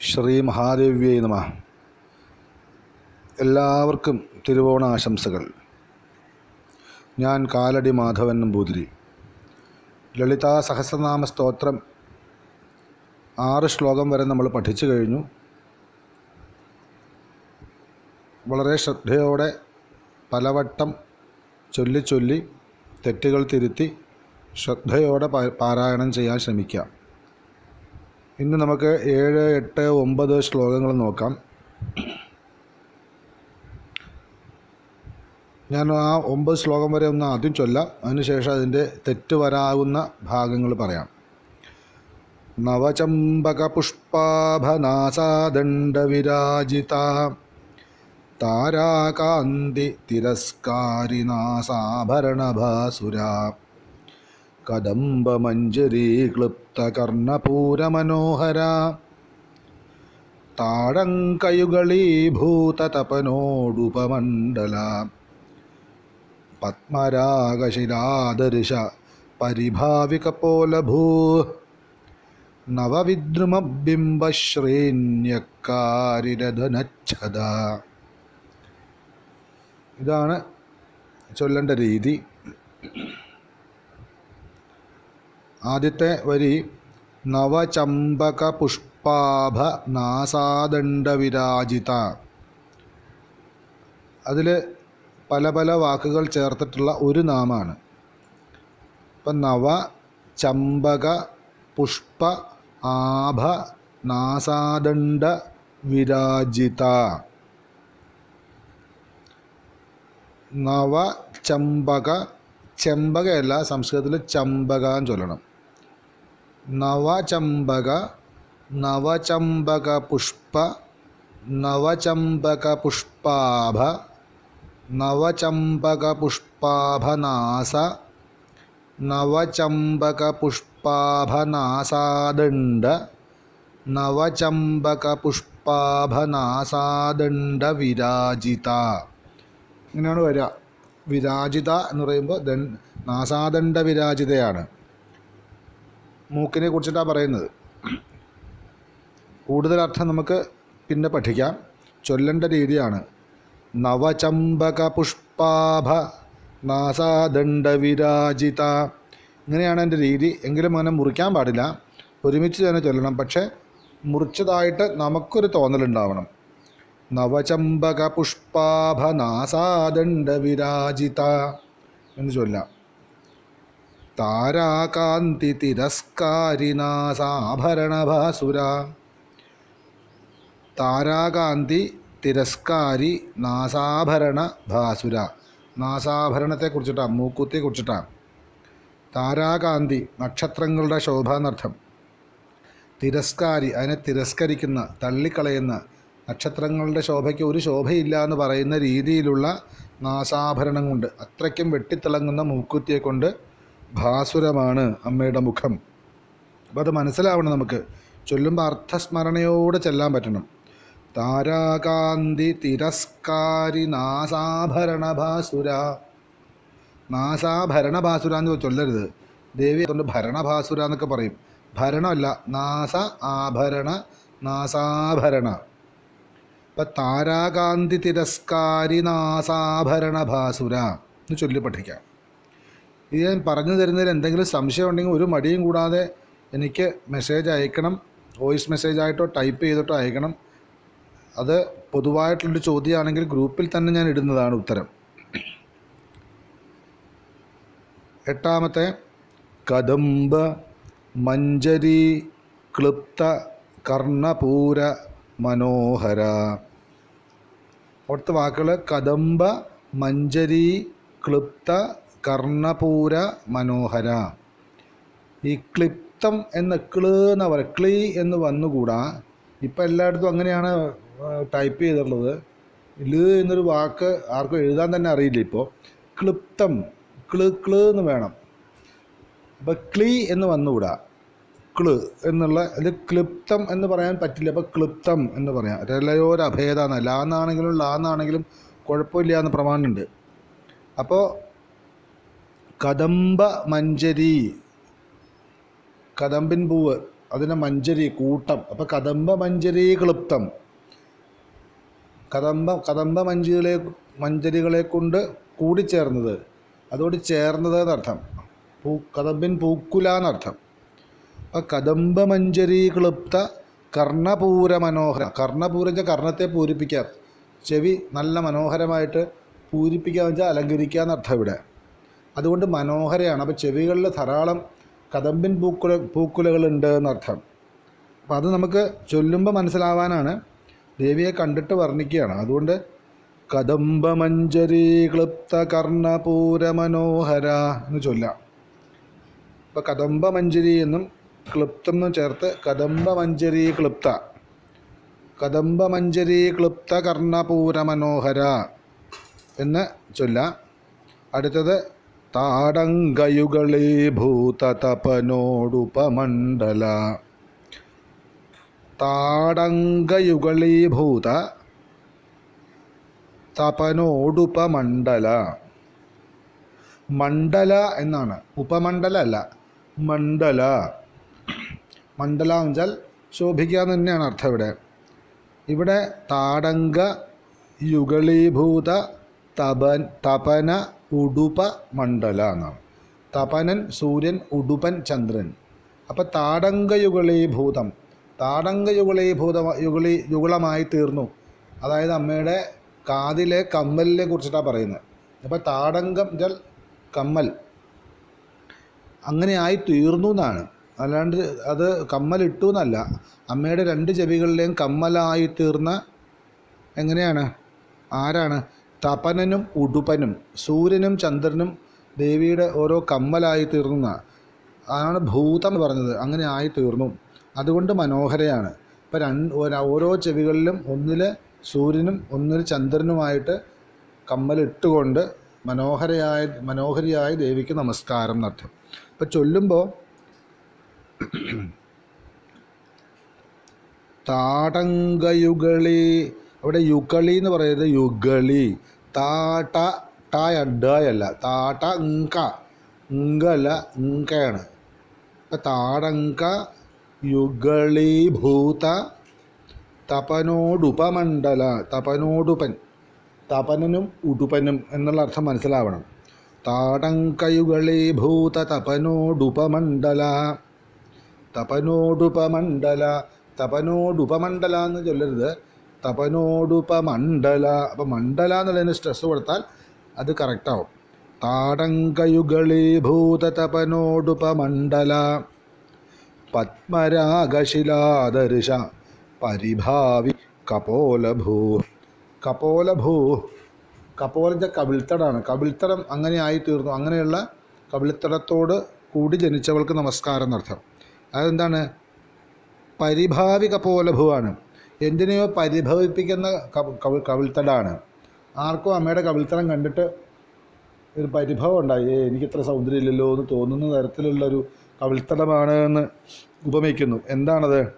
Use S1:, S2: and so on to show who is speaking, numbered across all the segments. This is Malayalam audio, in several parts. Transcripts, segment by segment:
S1: ശ്രീ മഹാദേവ്യേ നമ. എല്ലാവർക്കും തിരുവോണാശംസകൾ. ഞാൻ കാലടി മാധവൻ നമ്പൂതിരി. ലളിതാ സഹസ്രനാമ സ്തോത്രം ആറ് ശ്ലോകം വരെ നമ്മൾ പഠിച്ചു കഴിഞ്ഞു. വളരെ ശ്രദ്ധയോടെ പലവട്ടം ചൊല്ലി ചൊല്ലി തെറ്റുകൾ തിരുത്തി ശ്രദ്ധയോടെ പാരായണം ചെയ്യാൻ ശ്രമിക്കാം. ഇന്ന് നമുക്ക് ഏഴ് എട്ട് ഒമ്പത് ശ്ലോകങ്ങൾ നോക്കാം. ഞാൻ ആ ഒമ്പത് ശ്ലോകം വരെ ഒന്ന് ആദ്യം ചൊല്ലാം. അതിനുശേഷം അതിന്റെ തെറ്റ് വരാവുന്ന ഭാഗങ്ങൾ പറയാം. നവചമ്പക പുഷ്പാഭനാസാദണ്ഡവിരാജിത താരാകാന്തി തിരസ്കാരിനാസാഭരണഭാസുര. കദംബമഞ്ജരീ ക്ലുപ്തകർണപൂരമനോഹര. താടങ്കയുകളീഭൂതതപനോടുപമണ്ഡല പത്മരാഗശിലാദർശ പരിഭാവികപോലഭൂ നവവിദ്രുമബിംബശ്രേണ്യക്കാരിരധനച്ഛത. ഇതാണ് ചൊല്ലേണ്ട രീതി. ആദ്യത്തെ വരി നവചമ്പക പുഷ്പാഭ നാസാദണ്ഡവിരാജിത അതിൽ പല പല വാക്കുകൾ ചേർത്തിട്ടുള്ള ഒരു നാമാണ്. ഇപ്പം നവ ചമ്പക പുഷ്പ ആഭ നാസാദണ്ഡ വിരാജിത നവ ചമ്പക ചെമ്പകയല്ല സംസ്കൃതത്തിൽ ചമ്പക എന്ന് ചൊല്ലണം. നവചമ്പക നവചമ്പകപുഷ്പ നവചമ്പകപുഷ്പാഭ നവചമ്പകപുഷ്പാഭനാസ നവചമ്പകപുഷ്പാഭനാസാദണ്ഡ നവചമ്പകപുഷ്പാഭനാസാദണ്ഡ പുഷ്പാഭനാസ നവചമ്പക പുഷ്പാഭനാസാദണ്ഡ നവചമ്പക പുഷ്പാഭനാസാദണ്ഡ വിരാജിത ഇങ്ങനെയാണ് വരിക. വിരാജിത എന്ന് പറയുമ്പോൾ ദൻ നാസാദണ്ഡ വിരാജിതയാണ് മൂക്കിനെ കുറിച്ചിട്ടാണ് പറയുന്നത്. കൂടുതൽ അർത്ഥം നമുക്ക് പിന്നെ പഠിക്കാം. ചൊല്ലേണ്ട രീതിയാണ്. നവചമ്പക പുഷ്പാഭ നാസാദണ്ഡ വിരാജിത ഇങ്ങനെയാണ് എന്റെ രീതി. എങ്കിലും അങ്ങനെ മുറിക്കാൻ പാടില്ല. ഒരുമിച്ച് തന്നെ ചൊല്ലണം. പക്ഷേ മുറിച്ചതായിട്ട് നമുക്കൊരു തോന്നലുണ്ടാവണം. നവചമ്പക പുഷ്പാഭ നാസാദണ്ഡ വിരാജിത എന്ന് ചൊല്ലാം. താരാകാന്തി തിരസ്കാരിനാസാഭരണഭാസുര താരാകാന്തി തിരസ്കാരി നാസാഭരണ ഭാസുര നാസാഭരണത്തെ കുറിച്ചിട്ടാണ് മൂക്കുത്തിയെ കുറിച്ചിട്ടാണ് താരാകാന്തി നക്ഷത്രങ്ങളുടെ ശോഭാനർത്ഥം. തിരസ്കാരി അതിനെ തിരസ്കരിക്കുന്ന തള്ളിക്കളയുന്ന നക്ഷത്രങ്ങളുടെ ശോഭയ്ക്ക് ഒരു ശോഭയില്ല എന്ന് പറയുന്ന രീതിയിലുള്ള നാസാഭരണം കൊണ്ട് അത്രയ്ക്കും വെട്ടിത്തിളങ്ങുന്ന മൂക്കുത്തിയെ കൊണ്ട് ഭാസുരമാണ് അമ്മയുടെ മുഖം. അപ്പോൾ അത് മനസ്സിലാവണം നമുക്ക്. ചൊല്ലുമ്പോൾ അർത്ഥസ്മരണയോടെ ചെല്ലാൻ പറ്റണം. താരാകാന്തി തിരസ്കാരി നാസാഭരണ ഭാസുര. നാസാഭരണ ഭാസുര എന്ന് ചൊല്ലരുത്. ദേവി അതുകൊണ്ട് ഭരണഭാസുര എന്നൊക്കെ പറയും. ഭരണമല്ല നാസ ആഭരണ നാസാഭരണ. ഇപ്പം താരാകാന്തി തിരസ്കാരി നാസാഭരണ ഭാസുര എന്ന് ചൊല്ലി പഠിക്കാം ഇത് ഞാൻ പറഞ്ഞു തരുന്നതിൽ എന്തെങ്കിലും സംശയം ഉണ്ടെങ്കിൽ ഒരു മടിയും കൂടാതെ എനിക്ക് മെസ്സേജ് അയക്കണം. വോയിസ് മെസ്സേജ് ആയിട്ടോ ടൈപ്പ് ചെയ്തിട്ടോ അയക്കണം. അത് പൊതുവായിട്ടുള്ളൊരു ചോദ്യമാണെങ്കിൽ ഗ്രൂപ്പിൽ തന്നെ ഞാൻ ഇടുന്നതാണ് ഉത്തരം. എട്ടാമത്തെ കദംബ മഞ്ജരി ക്ലിപ്ത കർണപൂര മനോഹര. അവിടുത്തെ വാക്കുകൾ കദംബ മഞ്ജരി ക്ലുപ്ത കർണപൂര മനോഹര. ഈ ക്ലിപ്തം എന്ന ക്ല് എന്ന് പറയുക ക്ലീ എന്ന് വന്നുകൂടാ. ഇപ്പം എല്ലായിടത്തും അങ്ങനെയാണ് ടൈപ്പ് ചെയ്തിട്ടുള്ളത്. ൽ എന്നൊരു വാക്ക് ആർക്കും എഴുതാൻ തന്നെ അറിയില്ല ഇപ്പോൾ. ക്ലിപ്തം ക്ല് ക്ലി എന്ന് വേണം. അപ്പോൾ ക്ലീ എന്ന് വന്നുകൂടാ. ക്ല് എന്നുള്ള ഇത് ക്ലിപ്തം എന്ന് പറയാൻ പറ്റില്ല. അപ്പോൾ ക്ലിപ്തം എന്ന് പറയാം. രലയോരഭേദാന്ന് ലാന്നാണെങ്കിലും ലാന്നാണെങ്കിലും കുഴപ്പമില്ല എന്ന് പ്രമാണമുണ്ട്. അപ്പോൾ കദംബ മഞ്ചരി. കദംബിൻ പൂവ് അതിനെ മഞ്ചരി കൂട്ടം. അപ്പോൾ കദംബ മഞ്ചരി ക്ലുപ്തം. കദംബ കദംബ മഞ്ചികളെ മഞ്ചരികളെ കൊണ്ട് കൂടിച്ചേർന്നത്. അതോട് ചേർന്നത് എന്നർത്ഥം. പൂ കദംബിൻ പൂക്കുല എന്നർത്ഥം. അപ്പം കദംബ മഞ്ചരി ക്ലുപ്ത കർണപൂര മനോഹര കർണപൂര കർണത്തെ പൂരിപ്പിക്കാം. ചെവി നല്ല മനോഹരമായിട്ട് പൂരിപ്പിക്കുക വെച്ചാൽ അലങ്കരിക്കുക എന്നർത്ഥം ഇവിടെ. അതുകൊണ്ട് മനോഹരയാണ്. അപ്പോൾ ചെവികളിൽ ധാരാളം കദമ്പിൻ പൂക്കുല പൂക്കുലകളുണ്ട് എന്നർത്ഥം. അപ്പോൾ അത് നമുക്ക് ചൊല്ലുമ്പോൾ മനസ്സിലാവാനാണ്. ദേവിയെ കണ്ടിട്ട് വർണിക്കുകയാണ്. അതുകൊണ്ട് കദംബമഞ്ജരി ക്ലിപ്ത കർണപൂര മനോഹര എന്ന് ചൊല്ലാം. ഇപ്പോൾ കദംബമഞ്ജരി എന്നും ക്ലിപ്തം എന്നും ചേർത്ത് കദംബമഞ്ജരി ക്ലിപ്ത. കദംബമഞ്ജരി ക്ലിപ്ത കർണപൂര മനോഹര എന്ന് ചൊല്ലാം. അടുത്തത് താടങ്കയുകളീ ഭൂതതപനോടുപമണ്ഡല. താടങ്കയുകളീഭൂത തപനോടുപമണ്ഡല. മണ്ഡല എന്നാണ്. ഉപമണ്ഡല അല്ല മണ്ഡല. മണ്ഡല എന്ന് വെച്ചാൽ ശോഭിക്കുക എന്ന് തന്നെയാണ് അർത്ഥം ഇവിടെ. ഇവിടെ താടങ്ക യുഗളീഭൂത തപൻ തപന ഉടുപ മണ്ഡല എന്നാണ് തപനൻ സൂര്യൻ ഉടുപൻ ചന്ദ്രൻ. അപ്പം താടങ്കയുകളെ ഭൂത യുഗളി യുഗളമായി തീർന്നു. അതായത് അമ്മയുടെ കാതിലെ കമ്മലിനെ കുറിച്ചിട്ടാണ് പറയുന്നത് അപ്പം താടങ്കം ജൽ കമ്മൽ അങ്ങനെ ആയി തീർന്നു എന്നാണ് അല്ലാണ്ട് അത് കമ്മലിട്ടു എന്നല്ല അമ്മയുടെ രണ്ട് ചെവികളിലെയും കമ്മലായി തീർന്ന എങ്ങനെയാണ്? ആരാണ്? തപനനും ഉടുപ്പനും സൂര്യനും ചന്ദ്രനും ദേവിയുടെ ഓരോ കമ്മലായി തീർന്ന അതാണ് ഭൂതം എന്ന് പറഞ്ഞത്. അങ്ങനെ ആയി തീർന്നു അതുകൊണ്ട് മനോഹരയാണ്. ഇപ്പം രണ്ട് ഓരോ ചെവികളിലും ഒന്നിൽ സൂര്യനും ഒന്നിൽ ചന്ദ്രനുമായിട്ട് കമ്മലിട്ടുകൊണ്ട് മനോഹരയായ മനോഹരിയായ ദേവിക്ക് നമസ്കാരം എന്നർത്ഥം ഇപ്പം ചൊല്ലുമ്പോൾ താടങ്കയുകളി അവിടെ യുകളി എന്ന് പറയുന്നത് യുഗളി. താട്ട ടായ ഡയല്ല താട്ട ഇങ്ക ഇങ്കല്ല ഇങ്കയാണ് അപ്പം താടങ്ക യുഗളീഭൂത തപനോടുപമണ്ഡല തപനോടുപൻ. തപനനും ഉടുപനും എന്നുള്ള അർത്ഥം മനസ്സിലാവണം. താടങ്കയുകളീഭൂത തപനോടുപമണ്ഡല. തപനോടുപമണ്ഡല. തപനോടുപമണ്ഡല എന്ന് ചൊല്ലരുത്. തപനോടുപമണ്ഡല അപ്പം മണ്ഡല എന്നുള്ളതിന് സ്ട്രെസ് കൊടുത്താൽ അത് കറക്റ്റാവും താടങ്കയുകളീഭൂത തപനോടുപമണ്ഡല പത്മരാഗശിലാദർശ പരിഭാവി കപോലഭൂ. കപോലഭൂ കപോലത്തെ കവിൾത്തടാണ്. കവിൾത്തടം അങ്ങനെ ആയി തീർന്നു അങ്ങനെയുള്ള കവിൾത്തടത്തോട് കൂടി ജനിച്ചവൾക്ക് നമസ്കാരം എന്നർത്ഥം അതെന്താണ്? പരിഭാവി കപോലഭുവാണ് എന്തിനെയോ പരിഭവിപ്പിക്കുന്ന കവ- കവിൾ കവിൾത്തടാണ്. ആർക്കും അമ്മയുടെ കവിൾത്തടം കണ്ടിട്ട് ഒരു പരിഭവം ഉണ്ടായി. ഏ എനിക്കിത്ര സൗന്ദര്യമില്ലല്ലോ എന്ന് തോന്നുന്ന തരത്തിലുള്ളൊരു കവിൾത്തടമാണ് എന്ന് ഉപമിക്കുന്നു. എന്താണത്?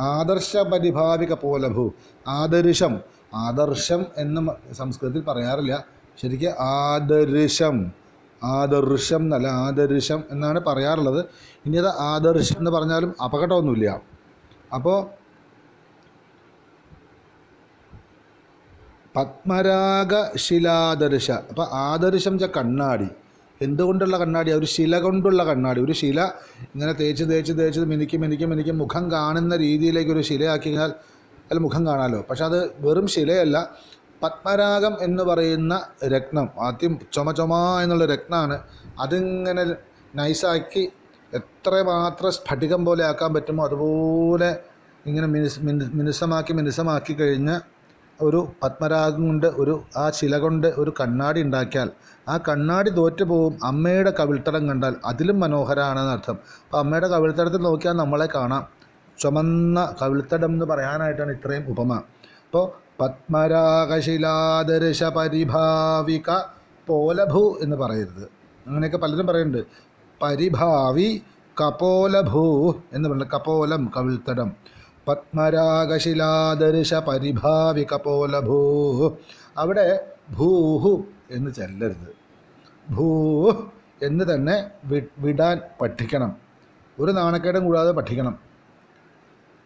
S1: ആദർശ പരിഭാവിക പോലഭു. ആദർശം. ആദർശം എന്ന് സംസ്കൃതത്തിൽ പറയാറില്ല. ശരിക്കും ആദർശം. ആദർശം എന്നല്ല ആദർശം എന്നാണ് പറയാറുള്ളത്. ഇനി അത് ആദർശം എന്ന് പറഞ്ഞാലും അപകടമൊന്നുമില്ല. അപ്പോൾ പത്മരാഗ ശിലാദർശ ആദർശം വെച്ചാൽ കണ്ണാടി. എന്തുകൊണ്ടുള്ള കണ്ണാടി? ഒരു ശില കൊണ്ടുള്ള കണ്ണാടി. ഒരു ശില ഇങ്ങനെ തേച്ച് തേച്ച് തേച്ച് മിനിക്കും മിനിക്കും മിനിക്കും മുഖം കാണുന്ന രീതിയിലേക്ക് ഒരു ശിലയാക്കി കഴിഞ്ഞാൽ അതിൽ മുഖം കാണാമല്ലോ പക്ഷെ അത് വെറും ശിലയല്ല. പത്മരാഗം എന്ന് പറയുന്ന രത്നം ആദ്യം ചുമ ചുമ എന്നുള്ള രത്നമാണ് അതിങ്ങനെ നൈസാക്കി എത്രമാത്രം സ്ഫടികം പോലെ ആക്കാൻ പറ്റുമോ? അതുപോലെ ഇങ്ങനെ മിനുസ് മിനുസമാക്കി മിനുസമാക്കി കഴിഞ്ഞ് ഒരു പത്മരാഗം കൊണ്ട് ഒരു ആ ശില കൊണ്ട് ഒരു കണ്ണാടി ഉണ്ടാക്കിയാൽ ആ കണ്ണാടി തോറ്റു പോവും അമ്മയുടെ കവിൾത്തടം കണ്ടാൽ. അതിലും മനോഹരമാണെന്ന് അർത്ഥം. അപ്പോൾ അമ്മയുടെ കവിൾത്തടത്തിൽ നോക്കിയാൽ നമ്മളെ കാണാം. ചുമന്ന കവിൾത്തടം എന്ന് പറയാനായിട്ടാണ് ഇത്രയും ഉപമ. അപ്പോൾ പത്മരാഗശിലാദർശ പരിഭാവിക പോലഭൂ എന്ന് പറയരുത്. അങ്ങനെയൊക്കെ പലരും പറയുന്നുണ്ട്. പരിഭാവി കപോലഭൂ എന്ന് പറയുന്നത് കപോലം കവിൾത്തടം. പത്മരാഗശിലാദർശ പരിഭാവി കപോലഭൂ അവിടെ ഭൂഹു എന്ന് ചെല്ലരുത്. ഭൂ എന്ന് തന്നെ വിടാൻ പഠിക്കണം. ഒരു നാണക്കേടും കൂടാതെ പഠിക്കണം.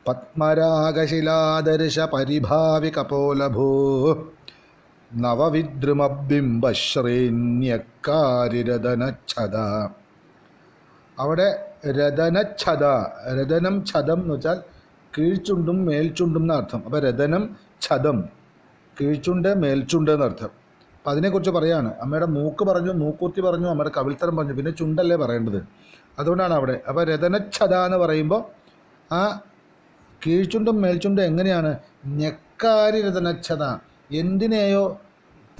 S1: പത്മരാഗശിലാദർശ പരിഭാവി കപോലഭൂ നവവിദ്രുമബിംബശ്രീന്യക്കാരിരതനച്ഛത അവിടെ രതനച്ഛത രതനം ഛതം എന്ന് വെച്ചാൽ കീഴ്ചുണ്ടും മേൽചുണ്ടും എന്നർത്ഥം അപ്പോൾ രതനം ഛതം കീഴ്ചുണ്ട് മേൽചുണ്ട് എന്നർത്ഥം അപ്പം അതിനെക്കുറിച്ച് പറയാണ്. അമ്മയുടെ മൂക്ക് പറഞ്ഞു മൂക്കൂത്തി പറഞ്ഞു അമ്മയുടെ കവിൾത്തരം പറഞ്ഞു. പിന്നെ ചുണ്ടല്ലേ പറയേണ്ടത്? അതുകൊണ്ടാണ് അവിടെ. അപ്പോൾ രതനച്ഛത എന്ന് പറയുമ്പോൾ ആ കീഴ്ചുണ്ടും മേൽചുണ്ടും എങ്ങനെയാണ്? ഞെക്കാരി രതനച്ഛത എന്തിനെയോ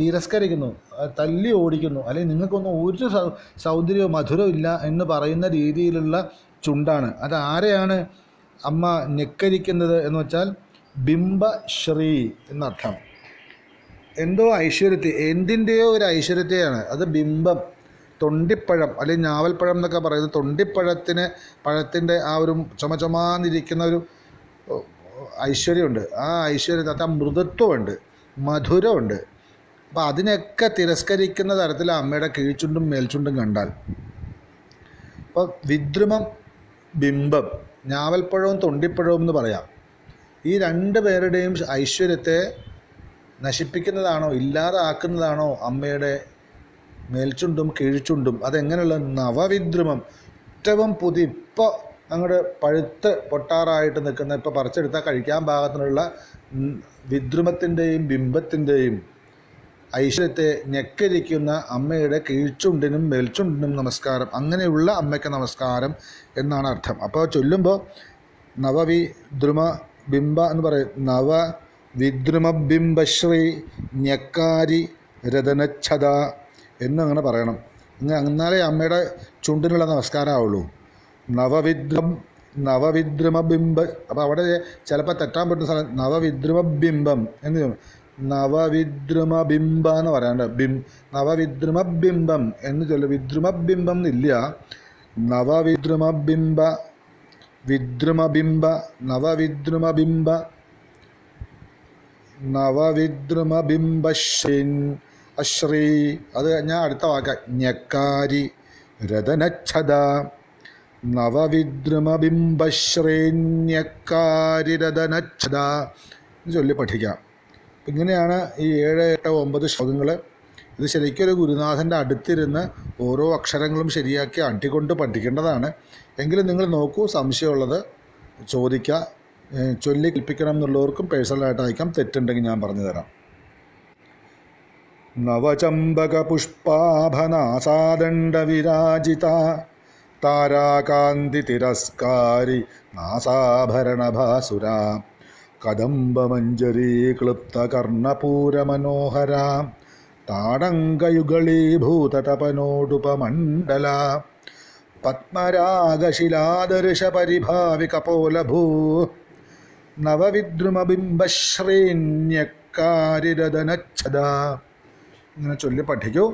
S1: തിരസ്കരിക്കുന്നു തല്ലി ഓടിക്കുന്നു. അല്ലെങ്കിൽ നിങ്ങൾക്കൊന്നും ഒരു സൗന്ദര്യവും മധുരവും ഇല്ല എന്ന് പറയുന്ന രീതിയിലുള്ള ചുണ്ടാണ്. അത് ആരെയാണ്? അമ്മ ഞെക്കരിക്കുന്നത് എന്ന് വെച്ചാൽ ബിംബശ്രീ എന്നർത്ഥം. എന്തോ ഐശ്വര്യത്തെ എന്തിന്റെയോ ഒരു ഐശ്വര്യത്തെയാണ്. അത് ബിംബം തൊണ്ടിപ്പഴം അല്ലെങ്കിൽ ഞാവൽപ്പഴം എന്നൊക്കെ പറയുന്നത് തൊണ്ടിപ്പഴത്തിന് പഴത്തിന്റെ ആ ഒരു ചുമ ചുമാന്നിരിക്കുന്ന ഒരു ഐശ്വര്യമുണ്ട്. ആ ഐശ്വര്യത്തിനകത്ത് ആ മൃദുത്വമുണ്ട് മധുരമുണ്ട്. അപ്പോൾ അതിനൊക്കെ തിരസ്കരിക്കുന്ന തരത്തിൽ അമ്മയുടെ കീഴ്ചുണ്ടും മേൽചുണ്ടും കണ്ടാൽ. അപ്പോൾ വിദ്രുമം ബിംബം. ഞാവൽപ്പഴവും തൊണ്ടിപ്പഴവും എന്ന് പറയാം. ഈ രണ്ട് പേരുടെയും ഐശ്വര്യത്തെ നശിപ്പിക്കുന്നതാണോ ഇല്ലാതാക്കുന്നതാണോ അമ്മയുടെ മേൽച്ചുണ്ടും കീഴ്ചുണ്ടും അതെങ്ങനെയുള്ള നവവിദ്രുമം? ഏറ്റവും പുതി ഇപ്പോൾ അങ്ങോട്ട് പഴുത്ത് പൊട്ടാറായിട്ട് നിൽക്കുന്ന ഇപ്പോൾ പറിച്ചെടുത്താൽ കഴിക്കാൻ പാകത്തിനുള്ള വിദ്രുമത്തിന്റെയും ബിംബത്തിന്റെയും ഐശ്വര്യത്തെ ഞെക്കരിക്കുന്ന അമ്മയുടെ കീഴ്ചുണ്ടിനും മെൽച്ചുണ്ടിനും നമസ്കാരം. അങ്ങനെയുള്ള അമ്മയ്ക്ക് നമസ്കാരം എന്നാണ് അർത്ഥം. അപ്പോൾ ചൊല്ലുമ്പോൾ നവവി ദ്രുമ ബിംബ എന്ന് പറയും. നവ വിദ്രുമ ബിംബശ്രീ ഞെക്കാരി രതനച്ഛത എന്നങ്ങനെ പറയണം. ഇങ്ങനെ എന്നാലേ അമ്മയുടെ ചുണ്ടിനുള്ള നമസ്കാരമാവുള്ളൂ നവവിദ്രം നവവിദ്രുമ ബിംബ. അപ്പോൾ അവിടെ ചിലപ്പോൾ തെറ്റാൻ പറ്റുന്ന സ്ഥലം നവവിദ്രുമ ബിംബം എന്ന് ചൊല്ലും. നവവിദ്രുമ ബിംബ എന്ന് പറയാണ്ട് ബിം നവവിദ്രുമ ബിംബം എന്ന് ചൊല്ല വിദ്രുമ ബിംബം എന്നില്ല. നവവിദ്രുമ ബിംബ വിദ്രുമ ബിംബ നവവിദ്രുമ ബിംബ നവവിദ്രുമ ബിംബശ്രീൻ അശ്രീ. അത് ഞാൻ അടുത്ത വാക്ക. ഞക്കാരി രതനച്ഛത നവവിദ്രുമ ബിംബശ്രീന്യക്കാരി രതനച്ഛത ചൊല്ലി പഠിക്കാം. ഇങ്ങനെയാണ് ഈ ഏഴ് എട്ട് ഒമ്പത് ശ്ലോകങ്ങൾ ഇത് ശരിക്കും ഒരു ഗുരുനാഥന്റെ അടുത്തിരുന്ന് ഓരോ അക്ഷരങ്ങളും ശരിയാക്കി അട്ടിക്കൊണ്ട് പഠിക്കേണ്ടതാണ്. എങ്കിലും നിങ്ങൾ നോക്കൂ സംശയമുള്ളത് ചോദിക്കുക ചൊല്ലി കൽപ്പിക്കണം എന്നുള്ളവർക്കും പേഴ്സണലായിട്ട് അയക്കാം. തെറ്റുണ്ടെങ്കിൽ ഞാൻ പറഞ്ഞു തരാം. നവചമ്പക പുഷ്പാഭനാസാദണ്ഡ വിരാജിത താരാകാന്തി തിരസ്കാരി നാസാഭരണഭാസുര. കദംബമഞ്ജരീ ക്ലുപ്ത കർണപൂരമനോഹര താടങ്കയുഗളീഭൂതതപനോടുപമണ്ഡല പത്മരാഗശിലാദർശ പരിഭാവി കപോലഭൂ നവവിദ്രുമബിംബശ്രീന്യക്കാരിരതനച്ഛത ഇങ്ങനെ ചൊല്ലി പഠിക്കൂ.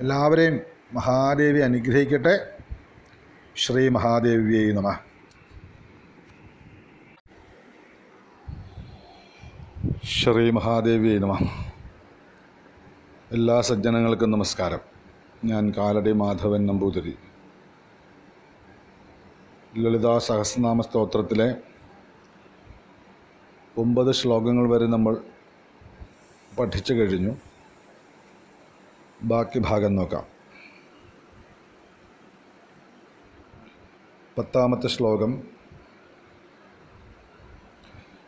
S1: എല്ലാവരെയും മഹാദേവി അനുഗ്രഹിക്കട്ടെ. ശ്രീ മഹാദേവിയെ നമ. ശ്രീ മഹാദേവിയെ നമ. എല്ലാ സജ്ജനങ്ങൾക്കും നമസ്കാരം. ഞാൻ കാലടി മാധവൻ നമ്പൂതിരി. ലളിതാ സഹസ്രനാമ സ്തോത്രത്തിലെ ഒമ്പത് ശ്ലോകങ്ങൾ വരെ നമ്മൾ പഠിച്ചു കഴിഞ്ഞു. ബാക്കി ഭാഗം നോക്കാം. പത്താമത്തെ ശ്ലോകം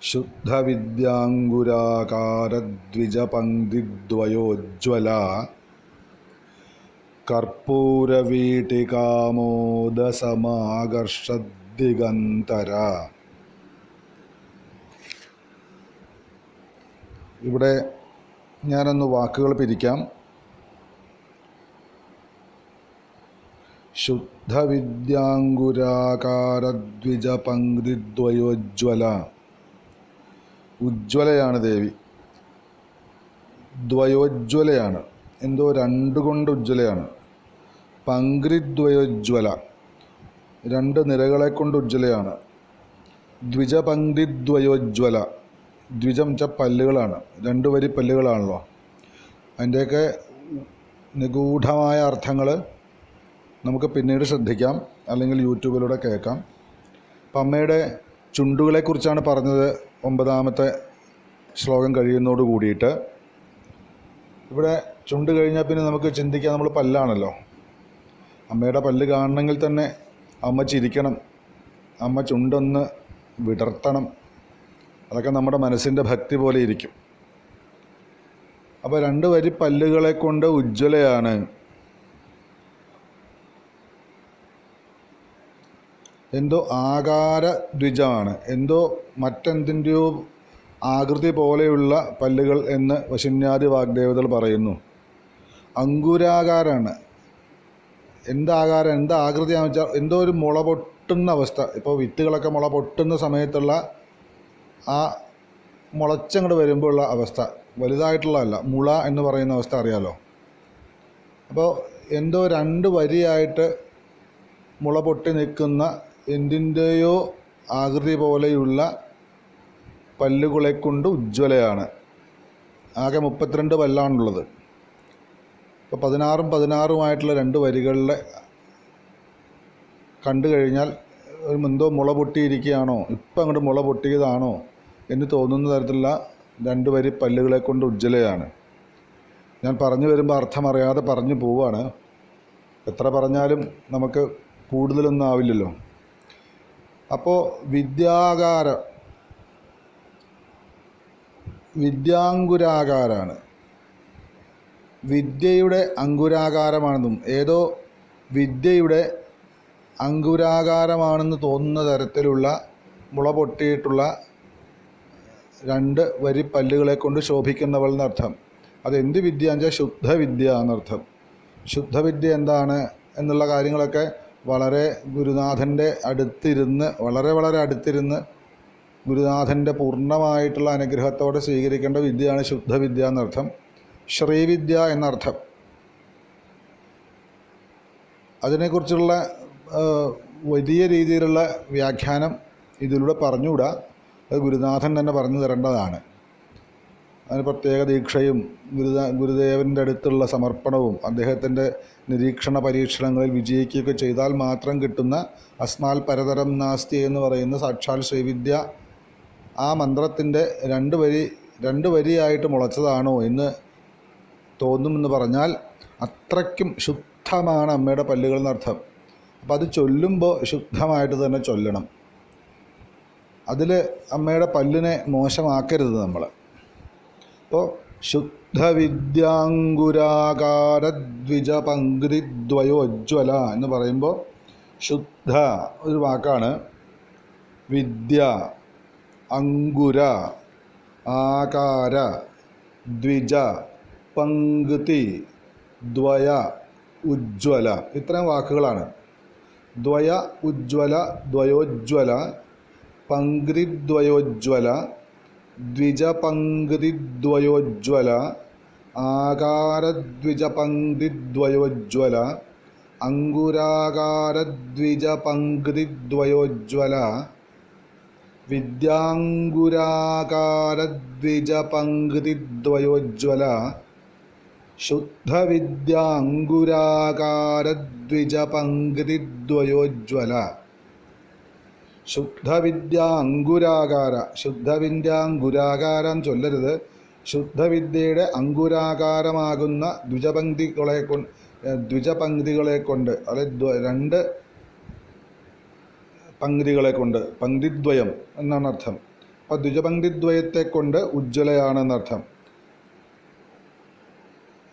S1: ശുദ്ധവിദ്യാങ്കുരാകാരദ്വിജപങ്ക്തിദ്വയോജ്വല കർപ്പൂരവീട്ടികാമോദസമാകർഷദ്ദിഗന്തര ഇവിടെ ഞാനൊന്ന് വാക്കുകൾ പിരിക്കാം. ശുദ്ധവിദ്യാങ്കുരാകാരദ്വിജപങ്ക്തിദ്വയോജ്വല ഉജ്ജ്വലയാണ് ദേവി. ദ്വയോജ്വലയാണ് എന്തോ രണ്ടുകൊണ്ട് ഉജ്ജ്വലയാണ്. പങ്ക്തിദ്വയോജ്വല രണ്ട് നിരകളെ കൊണ്ട് ഉജ്ജ്വലയാണ്. ദ്വിജപങ്ക്തിദ്വയോജ്വല ദ്വിജം ച പല്ലുകളാണ്. രണ്ട് വരി പല്ലുകളാണല്ലോ. അതിന്റെയൊക്കെ നിഗൂഢമായ അർത്ഥങ്ങൾ നമുക്ക് പിന്നീട് ശ്രദ്ധിക്കാം. അല്ലെങ്കിൽ യൂട്യൂബിലൂടെ കേൾക്കാം. അപ്പം അമ്മയുടെ ചുണ്ടുകളെക്കുറിച്ചാണ് പറഞ്ഞത് ഒമ്പതാമത്തെ ശ്ലോകം കഴിയുന്നതോട് കൂടിയിട്ട്. ഇവിടെ ചുണ്ട് കഴിഞ്ഞാൽ പിന്നെ നമുക്ക് ചിന്തിക്കാൻ നമ്മൾ പല്ലാണല്ലോ. അമ്മയുടെ പല്ല് കാണണമെങ്കിൽ തന്നെ അമ്മ ചിരിക്കണം അമ്മ ചുണ്ടൊന്ന് വിടർത്തണം. അതൊക്കെ നമ്മുടെ മനസ്സിന്റെ ഭക്തി പോലെ ഇരിക്കും. അപ്പോൾ രണ്ട് വരി പല്ലുകളെ കൊണ്ട് ഉജ്ജ്വലയാണ് എന്തോ ആകാര ദ്വിജമാണ് എന്തോ മറ്റെന്തിന്റെയോ ആകൃതി പോലെയുള്ള പല്ലുകൾ എന്ന് വശിന്യാദി വാഗ്ദേവതകൾ പറയുന്നു. അങ്കുരാകാരാണ്. എന്താകാരം എന്താ ആകൃതിയാണെന്ന് വെച്ചാൽ എന്തോ ഒരു മുള പൊട്ടുന്ന അവസ്ഥ. ഇപ്പോൾ വിത്തുകളൊക്കെ മുള പൊട്ടുന്ന സമയത്തുള്ള ആ മുളച്ചങ്ങോട്ട് വരുമ്പോഴുള്ള അവസ്ഥ. വലുതായിട്ടുള്ളതല്ല മുള എന്ന് പറയുന്ന അവസ്ഥ അറിയാലോ? അപ്പോൾ എന്തോ രണ്ട് വരിയായിട്ട് മുള പൊട്ടി നിൽക്കുന്ന എന്തിന്റെയോ ആകൃതി പോലെയുള്ള പല്ലുകളെ കൊണ്ട് ഉജ്ജ്വലയാണ്. ആകെ മുപ്പത്തിരണ്ട് പല്ലാണുള്ളത്. ഇപ്പോൾ പതിനാറും പതിനാറുമായിട്ടുള്ള രണ്ട് വരികളിലെ കണ്ടു കഴിഞ്ഞാൽ ഒരു എന്തോ മുള പൊട്ടിയിരിക്കുകയാണോ ഇപ്പം അങ്ങോട്ട് മുള പൊട്ടിയതാണോ എന്ന് തോന്നുന്ന തരത്തിലുള്ള രണ്ട് വരി പല്ലുകളെ കൊണ്ട് ഉജ്ജ്വലയാണ്. ഞാൻ പറഞ്ഞു വരുമ്പോൾ അർത്ഥമറിയാതെ പറഞ്ഞു പോവാണ്. എത്ര പറഞ്ഞാലും നമുക്ക് കൂടുതലൊന്നും ആവില്ലല്ലോ. അപ്പോൾ വിദ്യാകാര വിദ്യാങ്കുരാകാരാണ്. വിദ്യയുടെ അങ്കുരാകാരമാണെന്നും ഏതോ വിദ്യയുടെ അങ്കുരാകാരമാണെന്ന് തോന്നുന്ന തരത്തിലുള്ള മുള പൊട്ടിയിട്ടുള്ള രണ്ട് വരി പല്ലുകളെ കൊണ്ട് ശോഭിക്കുന്നവൾ എന്നർത്ഥം. അതെന്ത് വിദ്യ എന്ന് വെച്ചാൽ ശുദ്ധവിദ്യ എന്നർത്ഥം. ശുദ്ധവിദ്യ എന്താണ് എന്നുള്ള കാര്യങ്ങളൊക്കെ വളരെ ഗുരുനാഥന്റെ അടുത്തിരുന്ന് വളരെ വളരെ അടുത്തിരുന്ന് ഗുരുനാഥന്റെ പൂർണമായിട്ടുള്ള അനുഗ്രഹത്തോടെ സ്വീകരിക്കേണ്ട വിദ്യയാണ് ശുദ്ധവിദ്യ എന്നർത്ഥം. ശ്രീവിദ്യ എന്നർത്ഥം. അതിനെക്കുറിച്ചുള്ള വലിയ രീതിയിലുള്ള വ്യാഖ്യാനം ഇതിലൂടെ പറഞ്ഞുകൂടാ. അത് ഗുരുനാഥൻ തന്നെ പറഞ്ഞു തരേണ്ടതാണ്. അതിന് പ്രത്യേക ദീക്ഷയും ഗുരുദ ഗുരുദേവന്റെ അടുത്തുള്ള സമർപ്പണവും അദ്ദേഹത്തിന്റെ നിരീക്ഷണ പരീക്ഷണങ്ങളിൽ വിജയിക്കുകയൊക്കെ ചെയ്താൽ മാത്രം കിട്ടുന്ന അസ്മാൽ പരതരം നാസ്തി എന്ന് പറയുന്ന സാക്ഷാൽ ശ്രീവിദ്യ ആ മന്ത്രത്തിന്റെ രണ്ട് വരി രണ്ട് വരിയായിട്ട് മുളച്ചതാണോ എന്ന് തോന്നുമെന്ന് പറഞ്ഞാൽ അത്രയ്ക്കും ശുദ്ധമാണ് അമ്മയുടെ പല്ലുകൾ എന്നർത്ഥം അപ്പം അത് ചൊല്ലുമ്പോൾ ശുദ്ധമായിട്ട് തന്നെ ചൊല്ലണം. അതിൽ അമ്മയുടെ പല്ലിനെ മോശമാക്കരുത് നമ്മൾ അപ്പോൾ ശുദ്ധവിദ്യാങ്കുരാകാരദ്വിജ പങ്ക്തിദ്വയോജ്വല എന്ന് പറയുമ്പോൾ ശുദ്ധ ഒരു വാക്കാണ്. വിദ്യ അങ്കുര ആകാര ദ്വിജ പങ്ക്തി ദ്വയ ഉജ്ജ്വല. ഇത്രയും വാക്കുകളാണ്. ദ്വയ ഉജ്ജ്വല ദ്വയോജ്വല പങ്ക്തിദ്വയോജ്വല ദ്വിജപങ്ക്തിദ്വയോജ്വല ആകാരദ്വിജപങ്ക്തിദ്വയോജ്വല അങ്കുരാകാരദ്വിജപങ്ക്തിദ്വയോജ്വല വിദ്യാങ്കുരാകാരദ്വിജപങ്ക്തിദ്വയോജ്വല ശുദ്ധവിദ്യാങ്കുരാകാരദ്വിജപങ്ക്തിദ്വയോജ്വല ശുദ്ധവിദ്യ അങ്കുരാകാര ശുദ്ധവിദ്യാങ്കുരാകാരം ചൊല്ലരുത്. ശുദ്ധവിദ്യയുടെ അങ്കുരാകാരമാകുന്ന ദ്വിജപങ്ക്തികളെ കൊണ്ട് ദ്വിജപങ്ക്തികളെ കൊണ്ട് അതായത് രണ്ട് പങ്ക്തികളെ കൊണ്ട് പങ്ക്തിദ്വയം എന്നാണ് അർത്ഥം. അപ്പോൾ ദ്വിജപങ്ക്തിദ്വയത്തെ കൊണ്ട് ഉജ്ജ്വലയാണെന്നർത്ഥം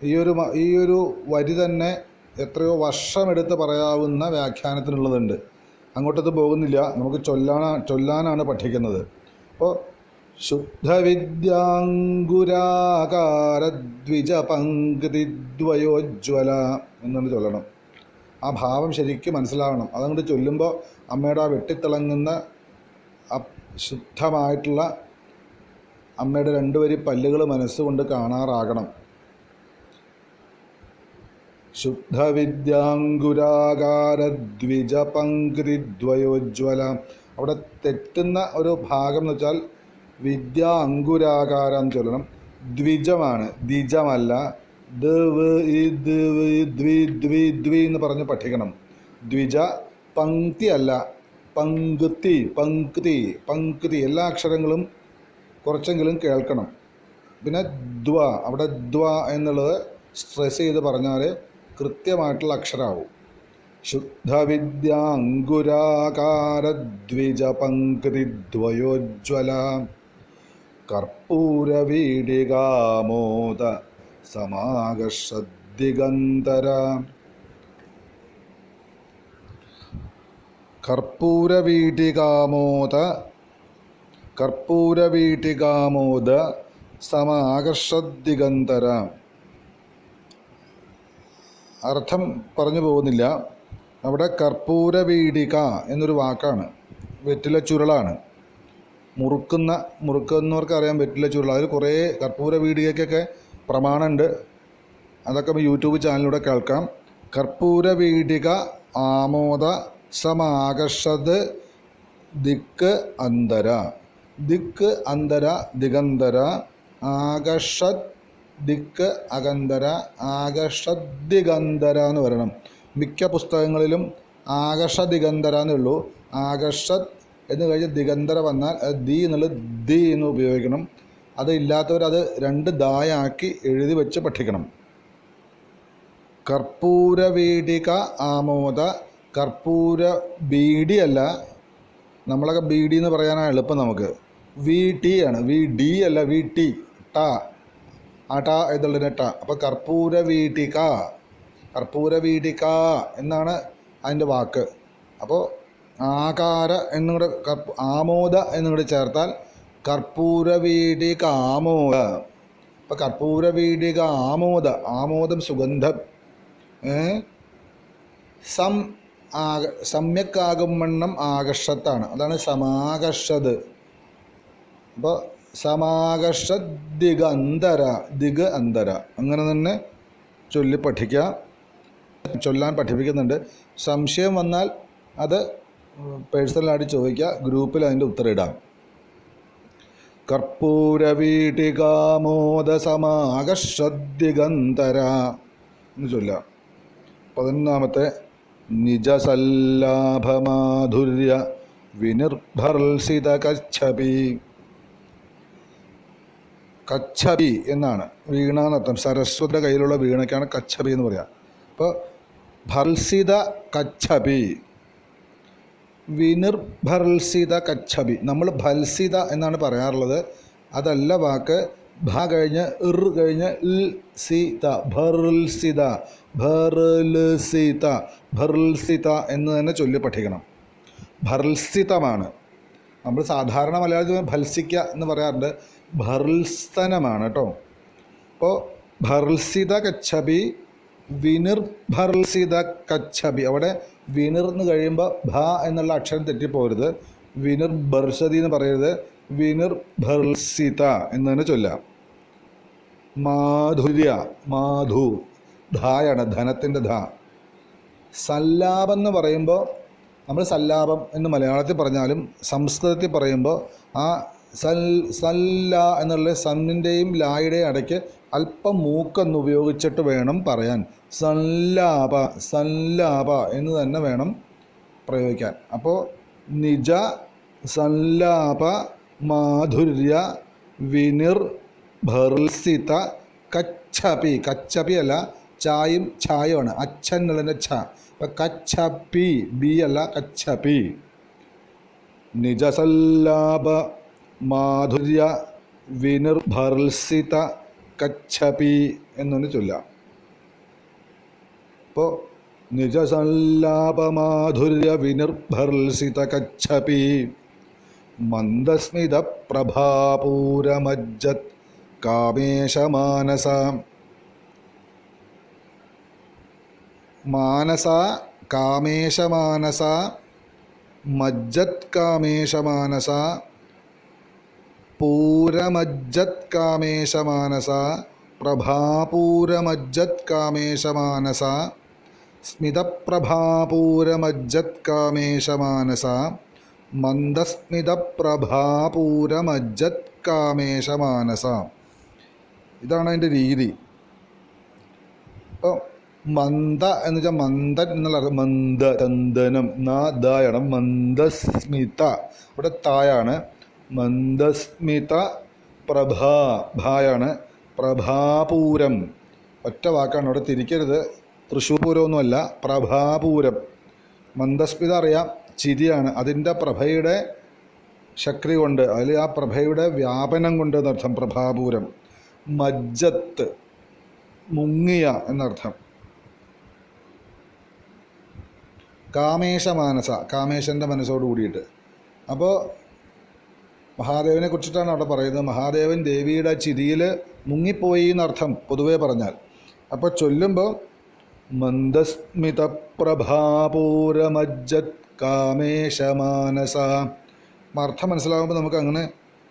S1: ഈയൊരു ഈയൊരു വരി തന്നെ എത്രയോ വർഷമെടുത്ത് പറയാവുന്ന വ്യാഖ്യാനത്തിനുള്ളതുണ്ട്. അങ്ങോട്ടത് പോകുന്നില്ല. നമുക്ക് ചൊല്ലാന ചൊല്ലാനാണ് പഠിക്കുന്നത്. അപ്പോൾ ശുദ്ധവിദ്യാങ്കുരാകാരദ്വിജപങ്ക്തിദ്വയോജ്വല എന്നാണ് ചൊല്ലണം. ആ ഭാവം ശരിക്കും മനസ്സിലാവണം. അതങ്ങോട്ട് ചൊല്ലുമ്പോൾ അമ്മയുടെ ആ വെട്ടിത്തിളങ്ങുന്ന ശുദ്ധമായിട്ടുള്ള അമ്മയുടെ രണ്ടുപേരി പല്ലുകൾ മനസ്സുകൊണ്ട് കാണാറാകണം. ശുദ്ധവിദ്യാങ്കുരാകാരദ്വിജപങ്ക്തിദ്വയോജ്വല. അവിടെ തെറ്റുന്ന ഒരു ഭാഗം എന്ന് വെച്ചാൽ വിദ്യ അങ്കുരാകാരം എന്ന് ചൊല്ലണം. ദ്വിജമാണ്. ദ്വിജമല്ല. ദ്വ് എന്ന് പറഞ്ഞ് പഠിക്കണം. ദ്വിജ പങ്ക്തി അല്ല. പങ്ക്തി പങ്ക്തി പങ്ക്തി. എല്ലാ അക്ഷരങ്ങളും കുറച്ചെങ്കിലും കേൾക്കണം. പിന്നെ ദ്വ. അവിടെ ദ്വ എന്നുള്ളത് സ്ട്രെസ് ചെയ്ത് പറഞ്ഞാൽ കൃത്യമായിട്ടുള്ള അക്ഷരമാവും ശുദ്ധവിദ്യാങ്കുരാകാരദ്വിജ പങ്ക്തി ദ്വയോജ്വല കർപ്പൂരവീടികാമോദ സമാകർഷദ്ദിഗന്തര കർപ്പൂരവീടികാമോദ കർപ്പൂരവീടികാമോദ സമാകർഷദിഗന്തര അർത്ഥം പറഞ്ഞു പോകുന്നില്ല. അവിടെ കർപ്പൂരവീടിക എന്നൊരു വാക്കാണ്. വെറ്റില ചുരുളാണ്. മുറുക്കുന്ന മുറുക്കുന്നവർക്ക് അറിയാൻ വെറ്റില ചുരുള. അതിൽ കുറേ കർപ്പൂര വീടികയ്ക്കൊക്കെ പ്രമാണമുണ്ട്. അതൊക്കെ യൂട്യൂബ് ചാനലിലൂടെ കേൾക്കാം. കർപ്പൂര വീടിക ആമോദ സമാകർഷത് ദിക്ക് അന്തര. ദിക്ക് അന്തര ദിഗന്തര ആകർഷത് ദിക്ക് അകന്തര ആകർഷദിഗന്ധര എന്ന് പറയണം മിക്ക പുസ്തകങ്ങളിലും ആകർഷ എന്നുള്ളൂ ആകർഷത് എന്ന് കഴിഞ്ഞ് ദിഗന്ധര വന്നാൽ അത് ദി എന്നുള്ളത് ദി എന്ന് ഉപയോഗിക്കണം. അത് ഇല്ലാത്തവർ അത് രണ്ട് ദായാക്കി എഴുതി വെച്ച് പഠിക്കണം. കർപ്പൂര വീടിക ആമോദ കർപ്പൂര ബീഡി അല്ല നമ്മളൊക്കെ ബീഡി എന്ന് പറയാനാണ് എളുപ്പം നമുക്ക്. വി ടി ആണ്. വി ഡി അല്ല വി ടി ട. ആ ട അപ്പോൾ കർപ്പൂര വീട്ടിക കർപ്പൂര വീട്ടിക എന്നാണ് അതിന്റെ വാക്ക്. അപ്പോൾ ആകാര എന്നും കൂടെ കർപ്പ ആമോദ എന്നും കൂടെ ചേർത്താൽ കർപ്പൂര വീടിക ആമോദ. അപ്പോൾ കർപ്പൂര വീടിക ആമോദ ആമോദം സുഗന്ധം? സം ആക സമ്യക്കാകും വണ്ണം ആകർഷത്താണ്. അതാണ് സമാകർഷത്. അപ്പോൾ സമാകർഷ ദിഗന്തര ദിഗ് അന്തര അങ്ങനെ തന്നെ ചൊല്ലി പഠിക്കുക ചൊല്ലാൻ പഠിപ്പിക്കുന്നുണ്ട്. സംശയം വന്നാൽ അത് പേഴ്സണലായിട്ട് ചോദിക്കുക ഗ്രൂപ്പിൽ അതിന്റെ ഉത്തരം ഇടാം. കർപ്പൂരവീട്ടികാമോദ സമാകർഷദിഗന്തര എന്ന് ചൊല്ലാം. പതിനൊന്നാമത്തെ നിജസല്ലാഭമാധുര്യ വിനിർഭർസിത കച്ഛപി. കച്ഛപി എന്നാണ്. വീണ എന്നർത്ഥം സരസ്വതിയുടെ കയ്യിലുള്ള വീണയ്ക്കാണ് കച്ചബി എന്ന് പറയുക അപ്പോൾ ഭർസിത കച്ചബി. വിനിർഭർസിത കച്ചബി. നമ്മൾ ഭൽസിത എന്നാണ് പറയാറുള്ളത്. അതല്ല വാക്ക്. ഭ കഴിഞ്ഞ് ഇർ കഴിഞ്ഞ് ഇൽ സീത. ഭർസിത. ഭർസിത ഭർൽസിത എന്ന് തന്നെ ചൊല്ലി പഠിക്കണം. ഭർസിതമാണ് നമ്മൾ സാധാരണ മലയാളത്തിൽ ഭത്സിക്കുക എന്ന് പറയാറുണ്ട്. ഭർൽസ്തനമാണ് കേട്ടോ അപ്പോൾ ഭർൽസിത കച്ഛബി വിനിർഭർൽസിത കച്ഛബി അവിടെ വിനിർ എന്ന് കഴിയുമ്പോൾ ഭ എന്നുള്ള അക്ഷരം തെറ്റിപ്പോരുത്. വിനിർ ഭർഷതി എന്ന് പറയരുത്. വിനിർ ഭർൽസിത എന്ന് തന്നെ ചൊല്ലാം. മാധുര്യ മാധു. ധായാണ് ധനത്തിന്റെ ധ. സല്ലാപം എന്ന് പറയുമ്പോൾ നമ്മൾ സല്ലാപം എന്ന് മലയാളത്തിൽ പറഞ്ഞാലും സംസ്കൃതത്തിൽ പറയുമ്പോൾ ആ സൽ സല്ല എന്നുള്ള സന്നിന്റെയും ലായുടെയും ഇടയ്ക്ക് അല്പം മൂക്കൊന്ന് ഉപയോഗിച്ചിട്ട് വേണം പറയാൻ. സല്ലാപ സല്ലാപ എന്ന് തന്നെ വേണം പ്രയോഗിക്കാൻ. അപ്പോൾ നിജ സല്ലാപ മാധുര്യ വിനിർ ഭർസിത കച്ഛപി കച്ചപി അല്ല ചായും ഛായുമാണ് അച്ഛൻ എന്നുള്ളതിന്റെ ഛ അപ്പം കച്ചപ്പി ബി അല്ല കച്ചപി. നിജസല്ലാപ മാധുര്യ വിനിർഭർസിത കച്ഛപി എന്നൊന്ന് ചൊല്ലാം. അപ്പോൾ നിജസല്ലാപമാധുര്യ വിനിർഭർസിത കച്ഛപി മന്ദസ്മിത പ്രഭാപൂരമജ്ജത് കാമേശമാനസ. മാനസ കാമേശമാനസ മജ്ജത് കാമേശമാനസ പൂരമജ്ജത് പ്രഭാപൂരമജ്ജത്കാമേശമാനസ. സ്മിതപ്രഭാപൂരമജ്ജത്കാമേശമാനസ. മന്ദസ്മിതപ്രഭാപൂരമജ്ജത്കാമേശമാനസ. സ്മിതപ്രഭാപൂരമജ്ജത് കാമേശമാനസ മന്ദസ്മിതപ്രഭാപൂരമജ്ജത് കാമേശമാനസ ഇതാണ് അതിന്റെ രീതി. അപ്പോൾ മന്ദ എന്ന് വെച്ചാൽ മന്ദൻ എന്നുള്ള മന്ദ ചന്ദനം നാ ദായാണ് മന്ദസ്മിത. ഇവിടെ തായാണ് മന്ദസ്മിത പ്രഭാ ഭായാണ് പ്രഭാപൂരം. ഒറ്റ വാക്കാണ് അവിടെ തിരിക്കരുത്. തൃശ്ശൂർ പൂരമൊന്നുമല്ല പ്രഭാപൂരം. മന്ദസ്മിത അറിയാം ചിരിയാണ് അതിന്റെ പ്രഭയുടെ ശക്തി കൊണ്ട് അതിൽ ആ പ്രഭയുടെ വ്യാപനം കൊണ്ട് എന്നർത്ഥം പ്രഭാപൂരം. മജ്ജത്ത് മുങ്ങിയ എന്നർത്ഥം. കാമേശമാനസ കാമേശന്റെ മനസ്സോട് കൂടിയിട്ട്. അപ്പോൾ മഹാദേവനെ കുറിച്ചിട്ടാണ് അവിടെ പറയുന്നത്. മഹാദേവൻ ദേവിയുടെ ചിരിയിൽ മുങ്ങിപ്പോയി എന്നർത്ഥം പൊതുവേ പറഞ്ഞാൽ. അപ്പോൾ ചൊല്ലുമ്പോൾ മന്ദസ്മിത പ്രഭാപൂരമജ്ജത് കാമേശ കാമേശമാനസ അർത്ഥം മനസ്സിലാകുമ്പോൾ നമുക്ക് അങ്ങനെ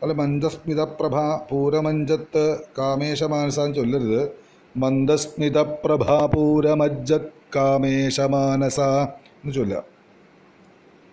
S1: അല്ല മന്ദസ്മിത പ്രഭ പൂരമഞ്ചത്ത് കാമേശമാനസ എന്ന് ചൊല്ലരുത്. മന്ദസ്മിത പ്രഭാപൂരമജ്ജത് കാമേശ കാമേശമാനസ എന്ന് ചൊല്ലുക.